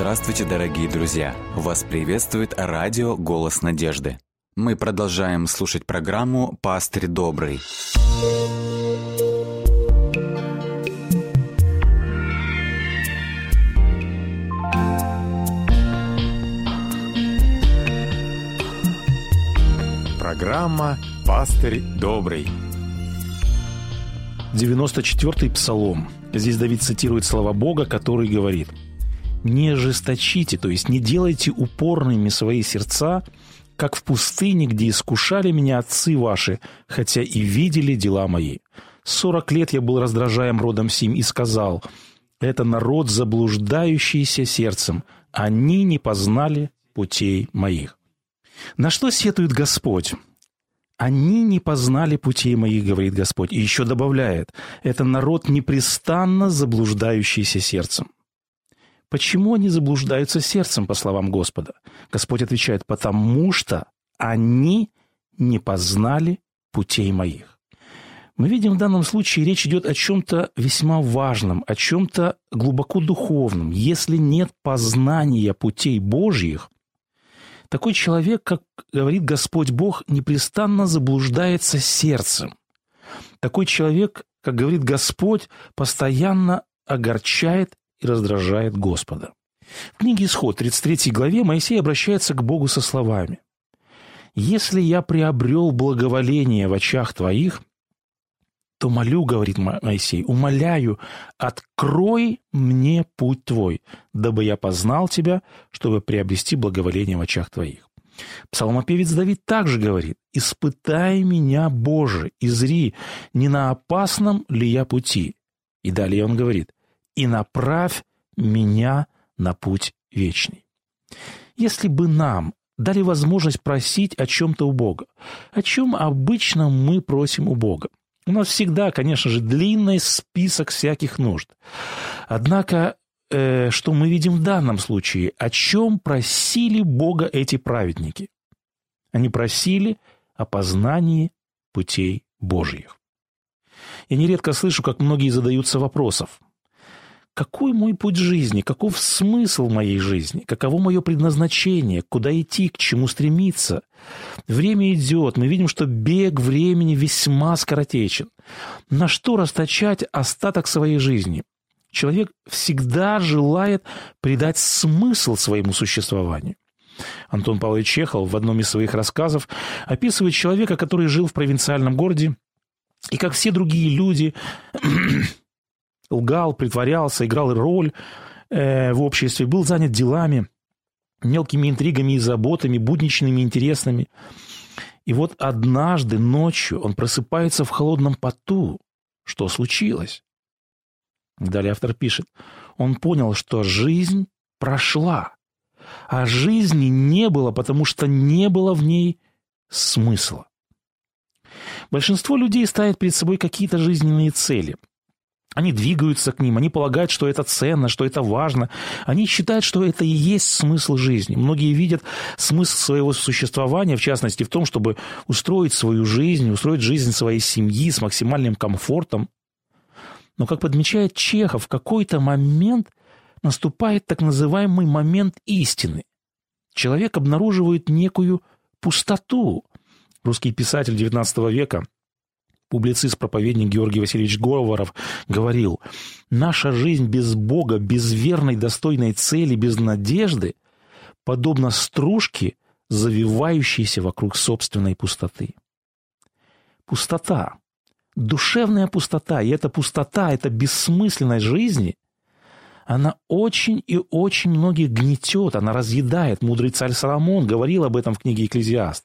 Здравствуйте, дорогие друзья! Вас приветствует радио «Голос надежды». Мы продолжаем слушать программу «Пастырь добрый». Программа «Пастырь добрый». 94-й псалом. Здесь Давид цитирует слова Бога, который говорит «Не ожесточите, то есть не делайте упорными свои сердца, как в пустыне, где искушали меня отцы ваши, хотя и видели дела мои. Сорок лет я был раздражаем родом сим и сказал, это народ, заблуждающийся сердцем, они не познали путей моих». На что сетует Господь? «Они не познали путей моих, — говорит Господь, — и еще добавляет, это народ, непрестанно заблуждающийся сердцем». Почему они заблуждаются сердцем, по словам Господа? Господь отвечает, потому что они не познали путей моих. Мы видим в данном случае речь идет о чем-то весьма важном, о чем-то глубоко духовном. Если нет познания путей Божьих, такой человек, как говорит Господь Бог, непрестанно заблуждается сердцем. Такой человек, как говорит Господь, постоянно огорчает и раздражает Господа. В книге «Исход» 33 главе Моисей обращается к Богу со словами «Если я приобрел благоволение в очах твоих, то молю, говорит Моисей, умоляю, открой мне путь твой, дабы я познал тебя, чтобы приобрести благоволение в очах твоих. Псалмопевец Давид также говорит, «Испытай меня, Боже, и зри, не на опасном ли я пути». И далее он говорит, «И направь меня на путь вечный». Если бы нам дали возможность просить о чем-то у Бога, о чем обычно мы просим у Бога, у нас всегда, конечно же, длинный список всяких нужд. Однако, э, что мы видим в данном случае? О чем просили Бога эти праведники? Они просили о познании путей Божьих. Я нередко слышу, как многие задаются вопросов. Какой мой путь жизни? Каков смысл моей жизни? Каково мое предназначение? Куда идти? К чему стремиться? Время идет. Мы видим, что бег времени весьма скоротечен. На что расточать остаток своей жизни? Человек всегда желает придать смысл своему существованию. Антон Павлович Чехов в одном из своих рассказов описывает человека, который жил в провинциальном городе, и как все другие люди лгал, притворялся, играл роль э, в обществе, был занят делами, мелкими интригами и заботами, будничными, интересными. И вот однажды ночью он просыпается в холодном поту. Что случилось? Далее автор пишет. Он понял, что жизнь прошла, а жизни не было, потому что не было в ней смысла. Большинство людей ставят перед собой какие-то жизненные цели – они двигаются к ним, они полагают, что это ценно, что это важно. Они считают, что это и есть смысл жизни. Многие видят смысл своего существования, в частности, в том, чтобы устроить свою жизнь, устроить жизнь своей семьи с максимальным комфортом. Но, как подмечает Чехов, в какой-то момент наступает так называемый момент истины. Человек обнаруживает некую пустоту. Русский писатель XIX века – публицист-проповедник Георгий Васильевич Говоров говорил, «Наша жизнь без Бога, без верной, достойной цели, без надежды, подобна стружке, завивающейся вокруг собственной пустоты». Пустота, душевная пустота, и эта пустота, эта бессмысленность жизни, она очень и очень многих гнетет, она разъедает. Мудрый царь Соломон говорил об этом в книге «Экклезиаст».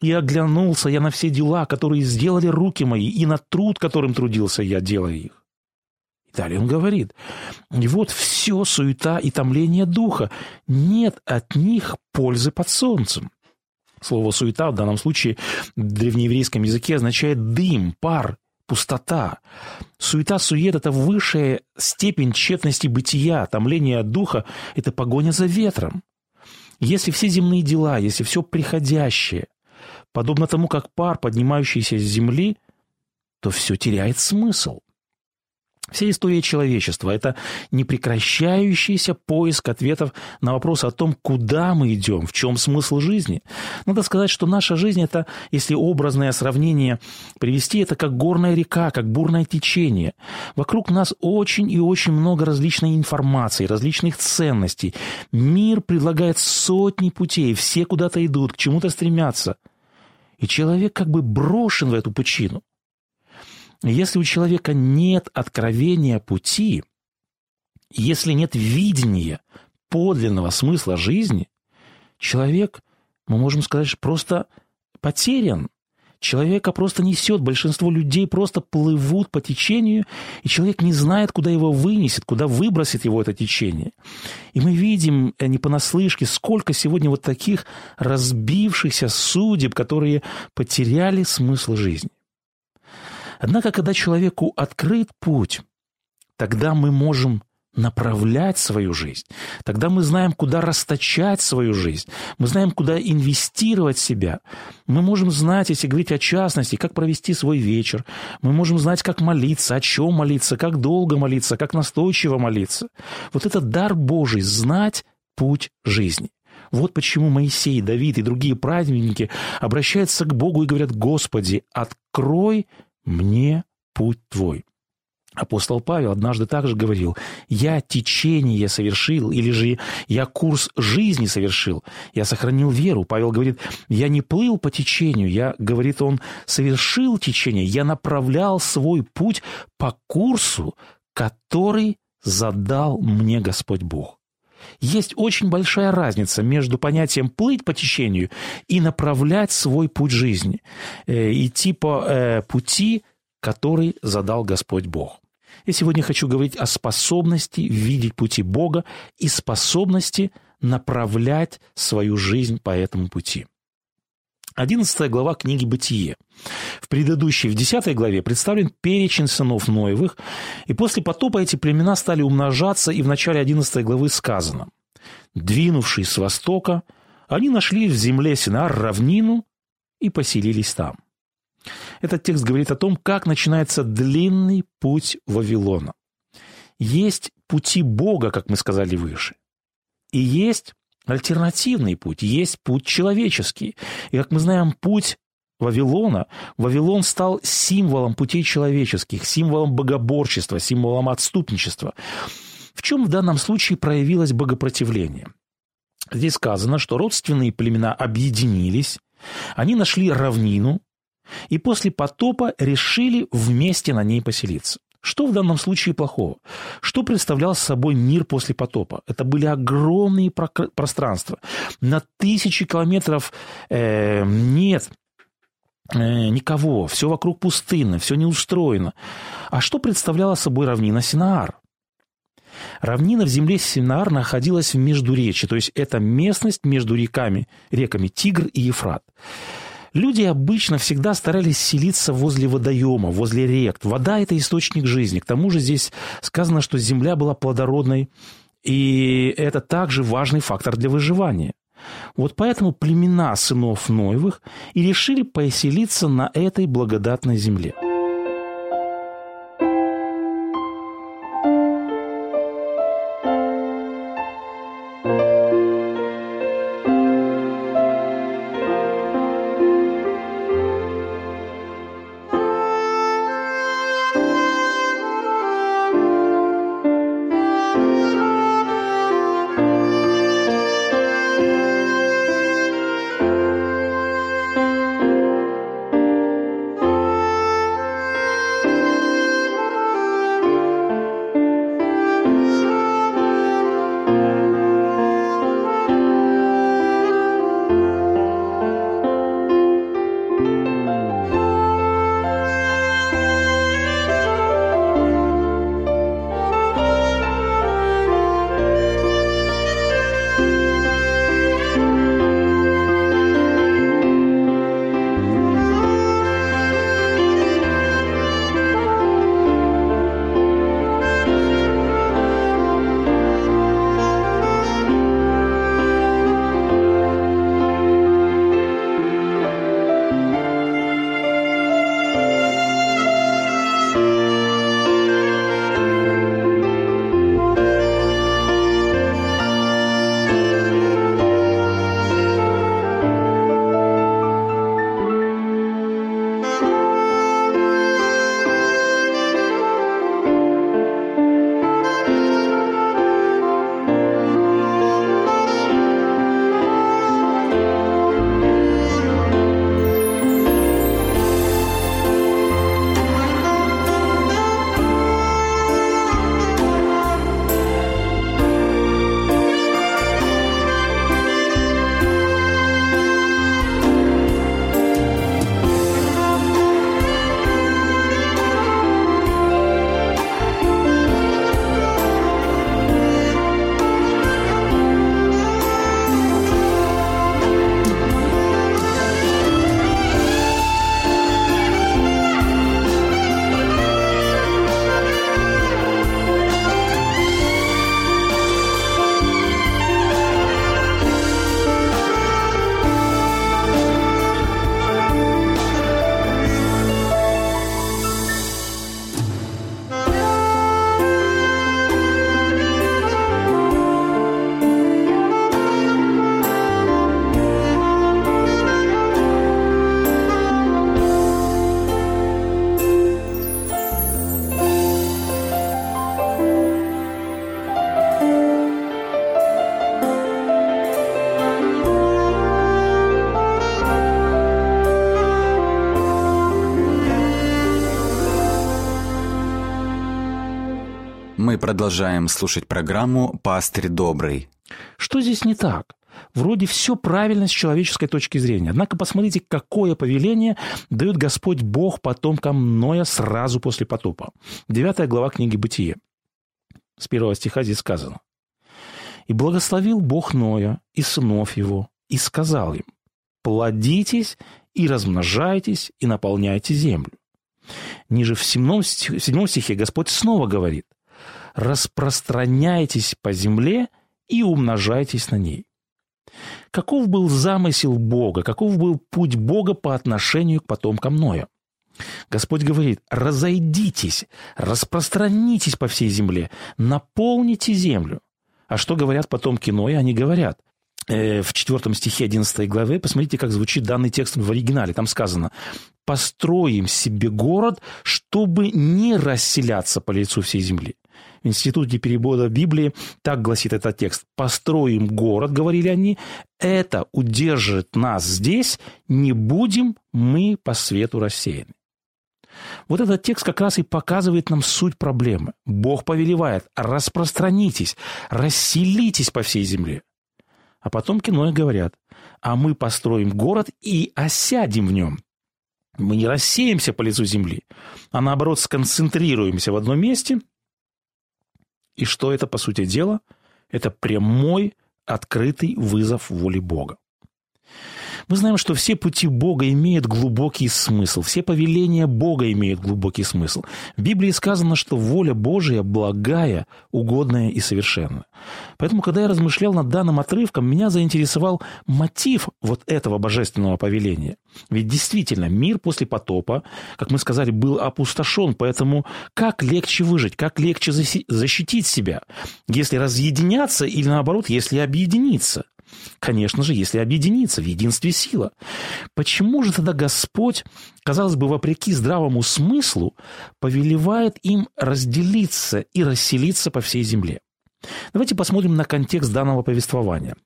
И оглянулся я на все дела, которые сделали руки мои, и на труд, которым трудился я, делая их. И далее он говорит, и вот все суета и томление духа, нет от них пользы под солнцем. Слово «суета» в данном случае в древнееврейском языке означает дым, пар, пустота. Суета-сует – это высшая степень тщетности бытия, томление духа – это погоня за ветром. Если все земные дела, если все приходящее, подобно тому, как пар, поднимающийся с земли, то все теряет смысл. Вся история человечества – это непрекращающийся поиск ответов на вопрос о том, куда мы идем, в чем смысл жизни. Надо сказать, что наша жизнь – это, если образное сравнение привести, это как горная река, как бурное течение. Вокруг нас очень и очень много различной информации, различных ценностей. Мир предлагает сотни путей, все куда-то идут, к чему-то стремятся. И человек как бы брошен в эту пучину – если у человека нет откровения пути, если нет видения подлинного смысла жизни, человек, мы можем сказать, просто потерян. Человека просто несет, большинство людей просто плывут по течению, и человек не знает, куда его вынесет, куда выбросит его это течение. И мы видим э, не понаслышке, сколько сегодня вот таких разбившихся судеб, которые потеряли смысл жизни. Однако, когда человеку открыт путь, тогда мы можем направлять свою жизнь. Тогда мы знаем, куда расточать свою жизнь. Мы знаем, куда инвестировать себя. Мы можем знать, если говорить о частности, как провести свой вечер. Мы можем знать, как молиться, о чем молиться, как долго молиться, как настойчиво молиться. Вот это дар Божий – знать путь жизни. Вот почему Моисей, Давид и другие праведники обращаются к Богу и говорят, «Господи, открой мне путь твой. Апостол Павел однажды также говорил, «Я течение совершил, или же я курс жизни совершил, я сохранил веру». Павел говорит, «Я не плыл по течению, я, говорит он, совершил течение, я направлял свой путь по курсу, который задал мне Господь Бог». Есть очень большая разница между понятием «плыть по течению» и направлять свой путь жизни, э, идти по э, пути, который задал Господь Бог. Я сегодня хочу говорить о способности видеть пути Бога и способности направлять свою жизнь по этому пути. 11 глава книги «Бытие». В предыдущей, в 10 главе, представлен перечень сынов Ноевых, и после потопа эти племена стали умножаться, и в начале 11 главы сказано «Двинувшись с востока, они нашли в земле Синар равнину и поселились там». Этот текст говорит о том, как начинается длинный путь Вавилона. Есть пути Бога, как мы сказали выше, и есть альтернативный путь, есть путь человеческий. И, как мы знаем, путь Вавилона, Вавилон стал символом путей человеческих, символом богоборчества, символом отступничества. В чем в данном случае проявилось богопротивление? Здесь сказано, что родственные племена объединились, они нашли равнину, и после потопа решили вместе на ней поселиться. Что в данном случае плохого? Что представлял собой мир после потопа? Это были огромные пространства. На тысячи километров э, нет э, никого, все вокруг пустынно, все не устроено. А что представляла собой равнина Синаар? Равнина в земле Синаар находилась в Междуречии, то есть это местность между реками, реками Тигр и Ефрат. Люди обычно всегда старались селиться возле водоема, возле рек. Вода – это источник жизни. К тому же здесь сказано, что земля была плодородной, и это также важный фактор для выживания. Вот поэтому племена сынов Ноевых и решили поселиться на этой благодатной земле – Мы продолжаем слушать программу «Пастырь добрый». Что здесь не так? Вроде все правильно с человеческой точки зрения. Однако посмотрите, какое повеление дает Господь Бог потомкам Ноя сразу после потопа. Девятая глава книги «Бытие». С первого стиха здесь сказано. «И благословил Бог Ноя и сынов его, и сказал им, плодитесь и размножайтесь, и наполняйте землю». Ниже в седьмом стихе Господь снова говорит, распространяйтесь по земле и умножайтесь на ней. Каков был замысел Бога, каков был путь Бога по отношению к потомкам Ноя? Господь говорит, разойдитесь, распространитесь по всей земле, наполните землю. А что говорят потомки Ноя? Они говорят, э, в 4 стихе 11 главы, посмотрите, как звучит данный текст в оригинале. Там сказано, построим себе город, чтобы не расселяться по лицу всей земли. Институте перевода Библии так гласит этот текст. «Построим город», — говорили они, — «это удержит нас здесь, не будем мы по свету рассеяны». Вот этот текст как раз и показывает нам суть проблемы. Бог повелевает, распространитесь, расселитесь по всей земле. А потом кино говорят, а мы построим город и осядем в нем. Мы не рассеемся по лицу земли, а наоборот сконцентрируемся в одном месте – и что это, по сути дела? Это прямой, открытый вызов воле Бога. Мы знаем, что все пути Бога имеют глубокий смысл, все повеления Бога имеют глубокий смысл. В Библии сказано, что воля Божия благая, угодная и совершенная. Поэтому, когда я размышлял над данным отрывком, меня заинтересовал мотив вот этого божественного повеления. Ведь действительно, мир после потопа, как мы сказали, был опустошен, поэтому как легче выжить, как легче защитить себя, если разъединяться или наоборот, если объединиться – Конечно же, если объединиться, в единстве сила. Почему же тогда Господь, казалось бы, вопреки здравому смыслу, повелевает им разделиться и расселиться по всей земле? Давайте посмотрим на контекст данного повествования.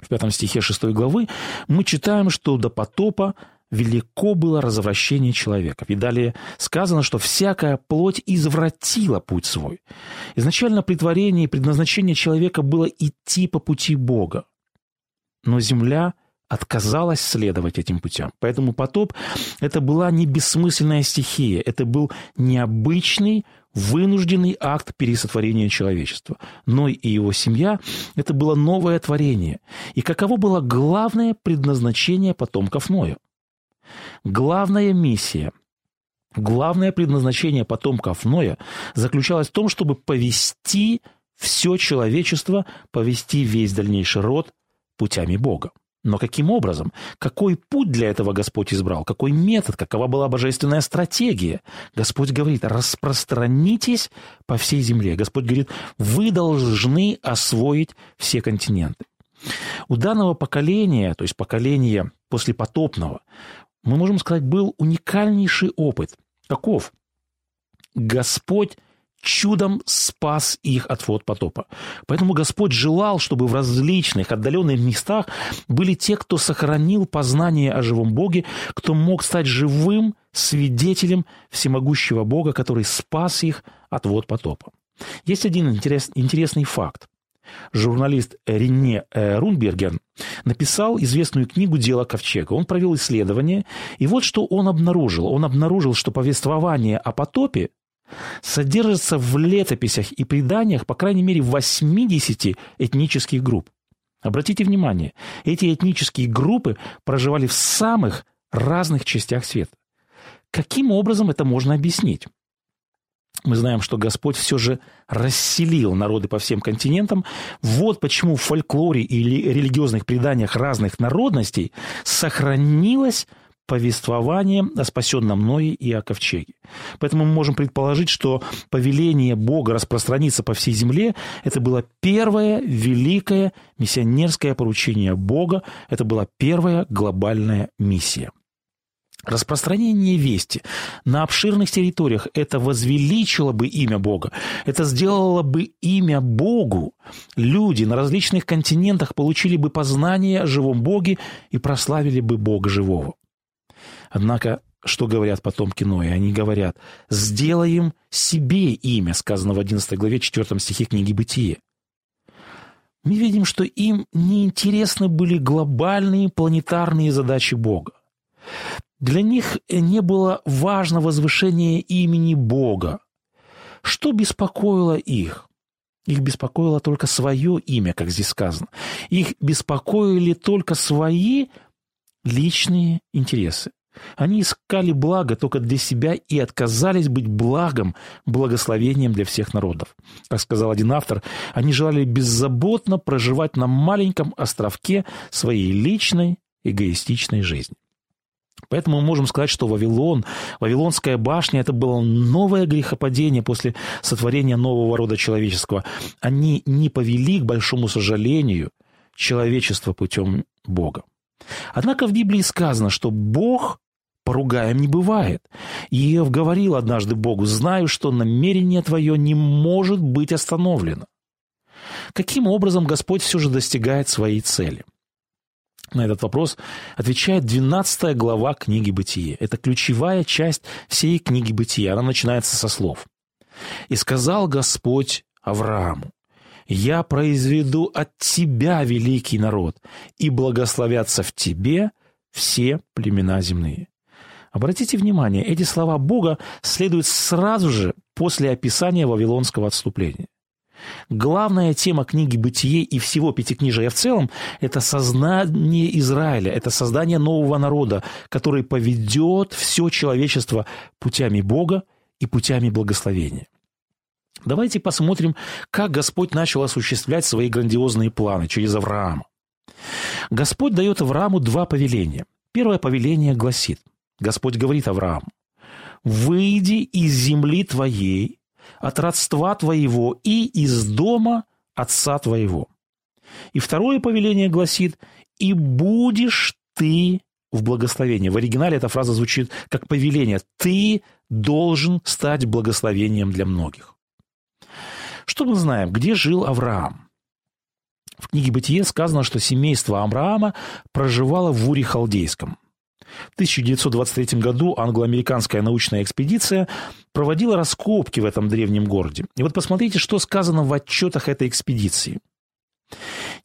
В пятом стихе шестой главы мы читаем, что до потопа велико было развращение человека. И далее сказано, что всякая плоть извратила путь свой. Изначально притворение и предназначение человека было идти по пути Бога но Земля отказалась следовать этим путям. Поэтому потоп – это была не бессмысленная стихия, это был необычный, вынужденный акт пересотворения человечества. Но и его семья – это было новое творение. И каково было главное предназначение потомков Ноя? Главная миссия – Главное предназначение потомков Ноя заключалось в том, чтобы повести все человечество, повести весь дальнейший род путями Бога. Но каким образом? Какой путь для этого Господь избрал? Какой метод? Какова была божественная стратегия? Господь говорит, распространитесь по всей земле. Господь говорит, вы должны освоить все континенты. У данного поколения, то есть поколения послепотопного, мы можем сказать, был уникальнейший опыт. Каков? Господь чудом спас их от вод потопа. Поэтому Господь желал, чтобы в различных отдаленных местах были те, кто сохранил познание о живом Боге, кто мог стать живым свидетелем всемогущего Бога, который спас их от вод потопа. Есть один интерес, интересный факт. Журналист Рене э, Рунберген написал известную книгу «Дело ковчега». Он провел исследование, и вот что он обнаружил. Он обнаружил, что повествование о потопе содержится в летописях и преданиях, по крайней мере, 80 этнических групп. Обратите внимание, эти этнические группы проживали в самых разных частях света. Каким образом это можно объяснить? Мы знаем, что Господь все же расселил народы по всем континентам. Вот почему в фольклоре или религиозных преданиях разных народностей сохранилась повествование о спасенном Ное и о ковчеге. Поэтому мы можем предположить, что повеление Бога распространиться по всей земле – это было первое великое миссионерское поручение Бога, это была первая глобальная миссия. Распространение вести на обширных территориях это возвеличило бы имя Бога, это сделало бы имя Богу. Люди на различных континентах получили бы познание о живом Боге и прославили бы Бога живого. Однако что говорят потомки Ноя? Они говорят, сделаем себе имя, сказано в 11 главе 4 стихе книги «Бытие». Мы видим, что им неинтересны были глобальные планетарные задачи Бога. Для них не было важно возвышение имени Бога. Что беспокоило их? Их беспокоило только свое имя, как здесь сказано. Их беспокоили только свои личные интересы. Они искали благо только для себя и отказались быть благом, благословением для всех народов. Как сказал один автор, они желали беззаботно проживать на маленьком островке своей личной эгоистичной жизни. Поэтому мы можем сказать, что Вавилон, Вавилонская башня, это было новое грехопадение после сотворения нового рода человеческого. Они не повели, к большому сожалению, человечество путем Бога. Однако в Библии сказано, что Бог поругаем не бывает. Иов говорил однажды Богу, знаю, что намерение твое не может быть остановлено. Каким образом Господь все же достигает своей цели? На этот вопрос отвечает 12 глава книги «Бытие». Это ключевая часть всей книги «Бытия». Она начинается со слов. «И сказал Господь Аврааму, «Я произведу от тебя великий народ, и благословятся в тебе все племена земные». Обратите внимание, эти слова Бога следуют сразу же после описания вавилонского отступления. Главная тема книги «Бытие» и всего Пятикнижия в целом – это сознание Израиля, это создание нового народа, который поведет все человечество путями Бога и путями благословения. Давайте посмотрим, как Господь начал осуществлять свои грандиозные планы через Авраама. Господь дает Аврааму два повеления. Первое повеление гласит, Господь говорит Аврааму, «Выйди из земли твоей, от родства твоего и из дома отца твоего. И второе повеление гласит, и будешь ты в благословении. В оригинале эта фраза звучит как повеление. Ты должен стать благословением для многих. Что мы знаем? Где жил Авраам? В книге «Бытие» сказано, что семейство Авраама проживало в Уре Халдейском. В 1923 году англо-американская научная экспедиция проводила раскопки в этом древнем городе. И вот посмотрите, что сказано в отчетах этой экспедиции.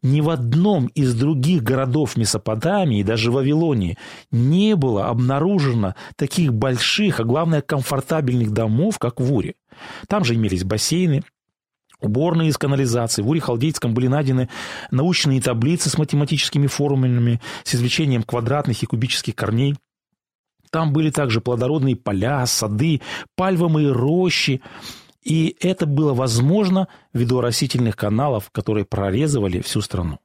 Ни в одном из других городов Месопотамии, даже в Вавилонии, не было обнаружено таких больших, а главное, комфортабельных домов, как в Уре. Там же имелись бассейны, уборные из канализации. В Уре-Халдейском были найдены научные таблицы с математическими формулами, с извлечением квадратных и кубических корней. Там были также плодородные поля, сады, пальвовые рощи. И это было возможно ввиду растительных каналов, которые прорезывали всю страну.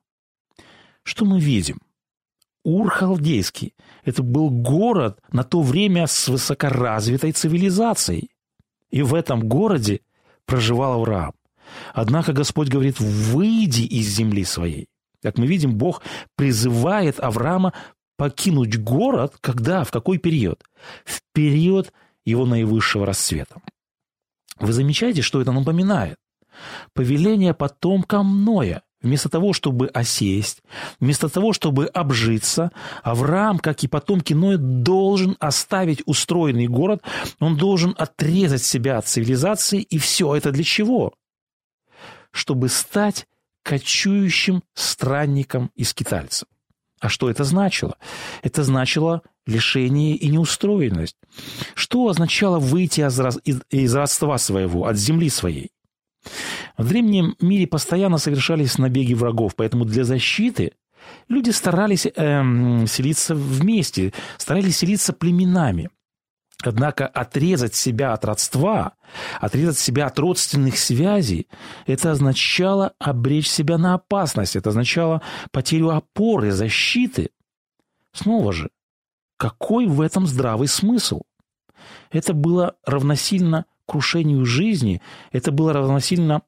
Что мы видим? Ур-Халдейский – это был город на то время с высокоразвитой цивилизацией. И в этом городе проживал Авраам. Однако Господь говорит, выйди из земли своей. Как мы видим, Бог призывает Авраама покинуть город, когда, в какой период? В период его наивысшего расцвета. Вы замечаете, что это напоминает? Повеление потомкам Ноя. Вместо того, чтобы осесть, вместо того, чтобы обжиться, Авраам, как и потомки Ноя, должен оставить устроенный город, он должен отрезать себя от цивилизации, и все это для чего? Чтобы стать кочующим странником и скитальцем. А что это значило? Это значило лишение и неустроенность. Что означало выйти из, родства своего, от земли своей? В древнем мире постоянно совершались набеги врагов, поэтому для защиты люди старались эм, селиться вместе, старались селиться племенами. Однако отрезать себя от родства, отрезать себя от родственных связей, это означало обречь себя на опасность, это означало потерю опоры, защиты. Снова же, какой в этом здравый смысл? Это было равносильно крушению жизни, это было равносильно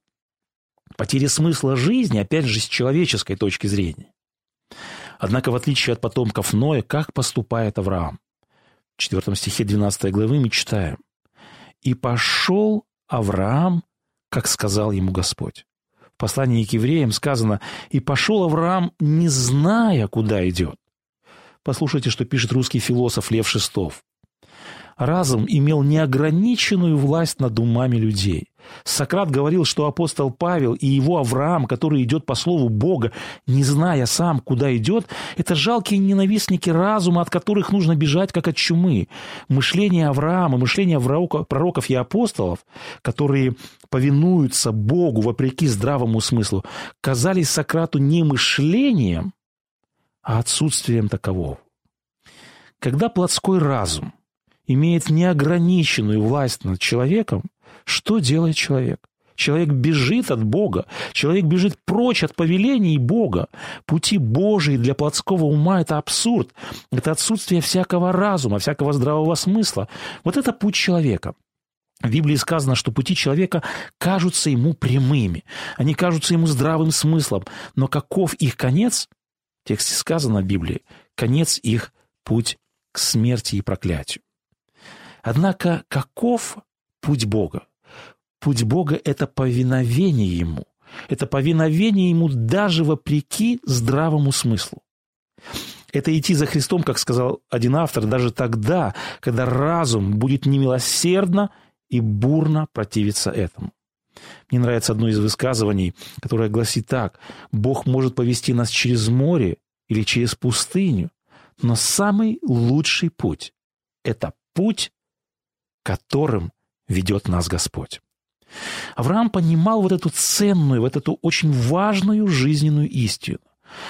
потере смысла жизни, опять же, с человеческой точки зрения. Однако, в отличие от потомков Ноя, как поступает Авраам? В 4 стихе 12 главы мы читаем. «И пошел Авраам, как сказал ему Господь». В послании к евреям сказано «И пошел Авраам, не зная, куда идет». Послушайте, что пишет русский философ Лев Шестов. Разум имел неограниченную власть над умами людей. Сократ говорил, что апостол Павел и его Авраам, который идет по слову Бога, не зная сам, куда идет, это жалкие ненавистники разума, от которых нужно бежать, как от чумы. Мышление Авраама, мышление пророков и апостолов, которые повинуются Богу вопреки здравому смыслу, казались Сократу не мышлением, а отсутствием такового. Когда плотской разум имеет неограниченную власть над человеком, что делает человек? Человек бежит от Бога, человек бежит прочь от повелений Бога. Пути Божии для плотского ума – это абсурд, это отсутствие всякого разума, всякого здравого смысла. Вот это путь человека. В Библии сказано, что пути человека кажутся ему прямыми, они кажутся ему здравым смыслом, но каков их конец? В тексте сказано в Библии, конец их – путь к смерти и проклятию. Однако каков путь Бога? Путь Бога – это повиновение Ему. Это повиновение Ему даже вопреки здравому смыслу. Это идти за Христом, как сказал один автор, даже тогда, когда разум будет немилосердно и бурно противиться этому. Мне нравится одно из высказываний, которое гласит так. «Бог может повести нас через море или через пустыню, но самый лучший путь – это путь, которым ведет нас Господь». Авраам понимал вот эту ценную, вот эту очень важную жизненную истину.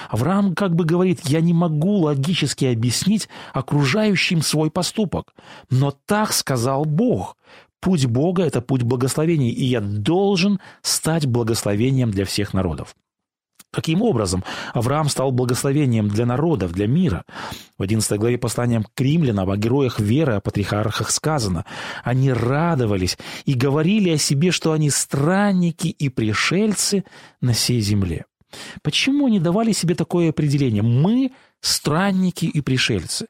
Авраам как бы говорит, я не могу логически объяснить окружающим свой поступок, но так сказал Бог. Путь Бога – это путь благословений, и я должен стать благословением для всех народов. Каким образом Авраам стал благословением для народов, для мира? В 11 главе послания к римлянам о героях веры, о патриархах сказано. Они радовались и говорили о себе, что они странники и пришельцы на всей земле. Почему они давали себе такое определение? Мы странники и пришельцы.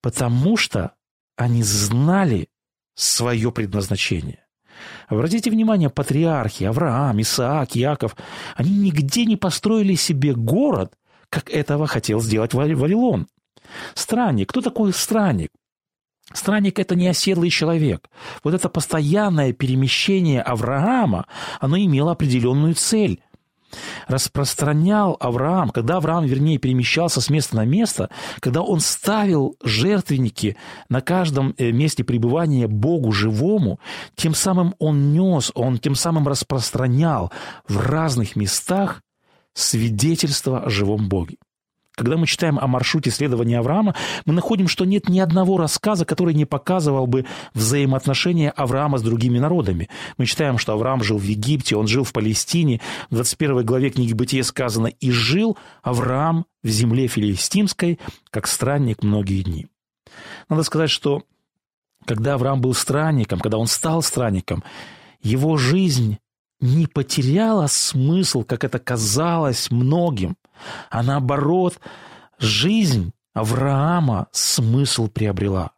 Потому что они знали свое предназначение. Обратите внимание, патриархи Авраам, Исаак, Яков, они нигде не построили себе город, как этого хотел сделать Вавилон. Странник. Кто такой странник? Странник – это не оседлый человек. Вот это постоянное перемещение Авраама, оно имело определенную цель – распространял Авраам, когда Авраам, вернее, перемещался с места на место, когда он ставил жертвенники на каждом э, месте пребывания Богу живому, тем самым он нес, он тем самым распространял в разных местах свидетельство о живом Боге. Когда мы читаем о маршруте следования Авраама, мы находим, что нет ни одного рассказа, который не показывал бы взаимоотношения Авраама с другими народами. Мы читаем, что Авраам жил в Египте, он жил в Палестине. В 21 главе книги Бытия сказано «И жил Авраам в земле филистимской, как странник многие дни». Надо сказать, что когда Авраам был странником, когда он стал странником, его жизнь не потеряла смысл, как это казалось многим, а наоборот, жизнь Авраама смысл приобрела.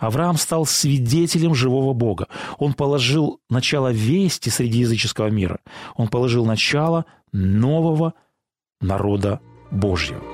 Авраам стал свидетелем живого Бога. Он положил начало вести среди языческого мира. Он положил начало нового народа Божьего.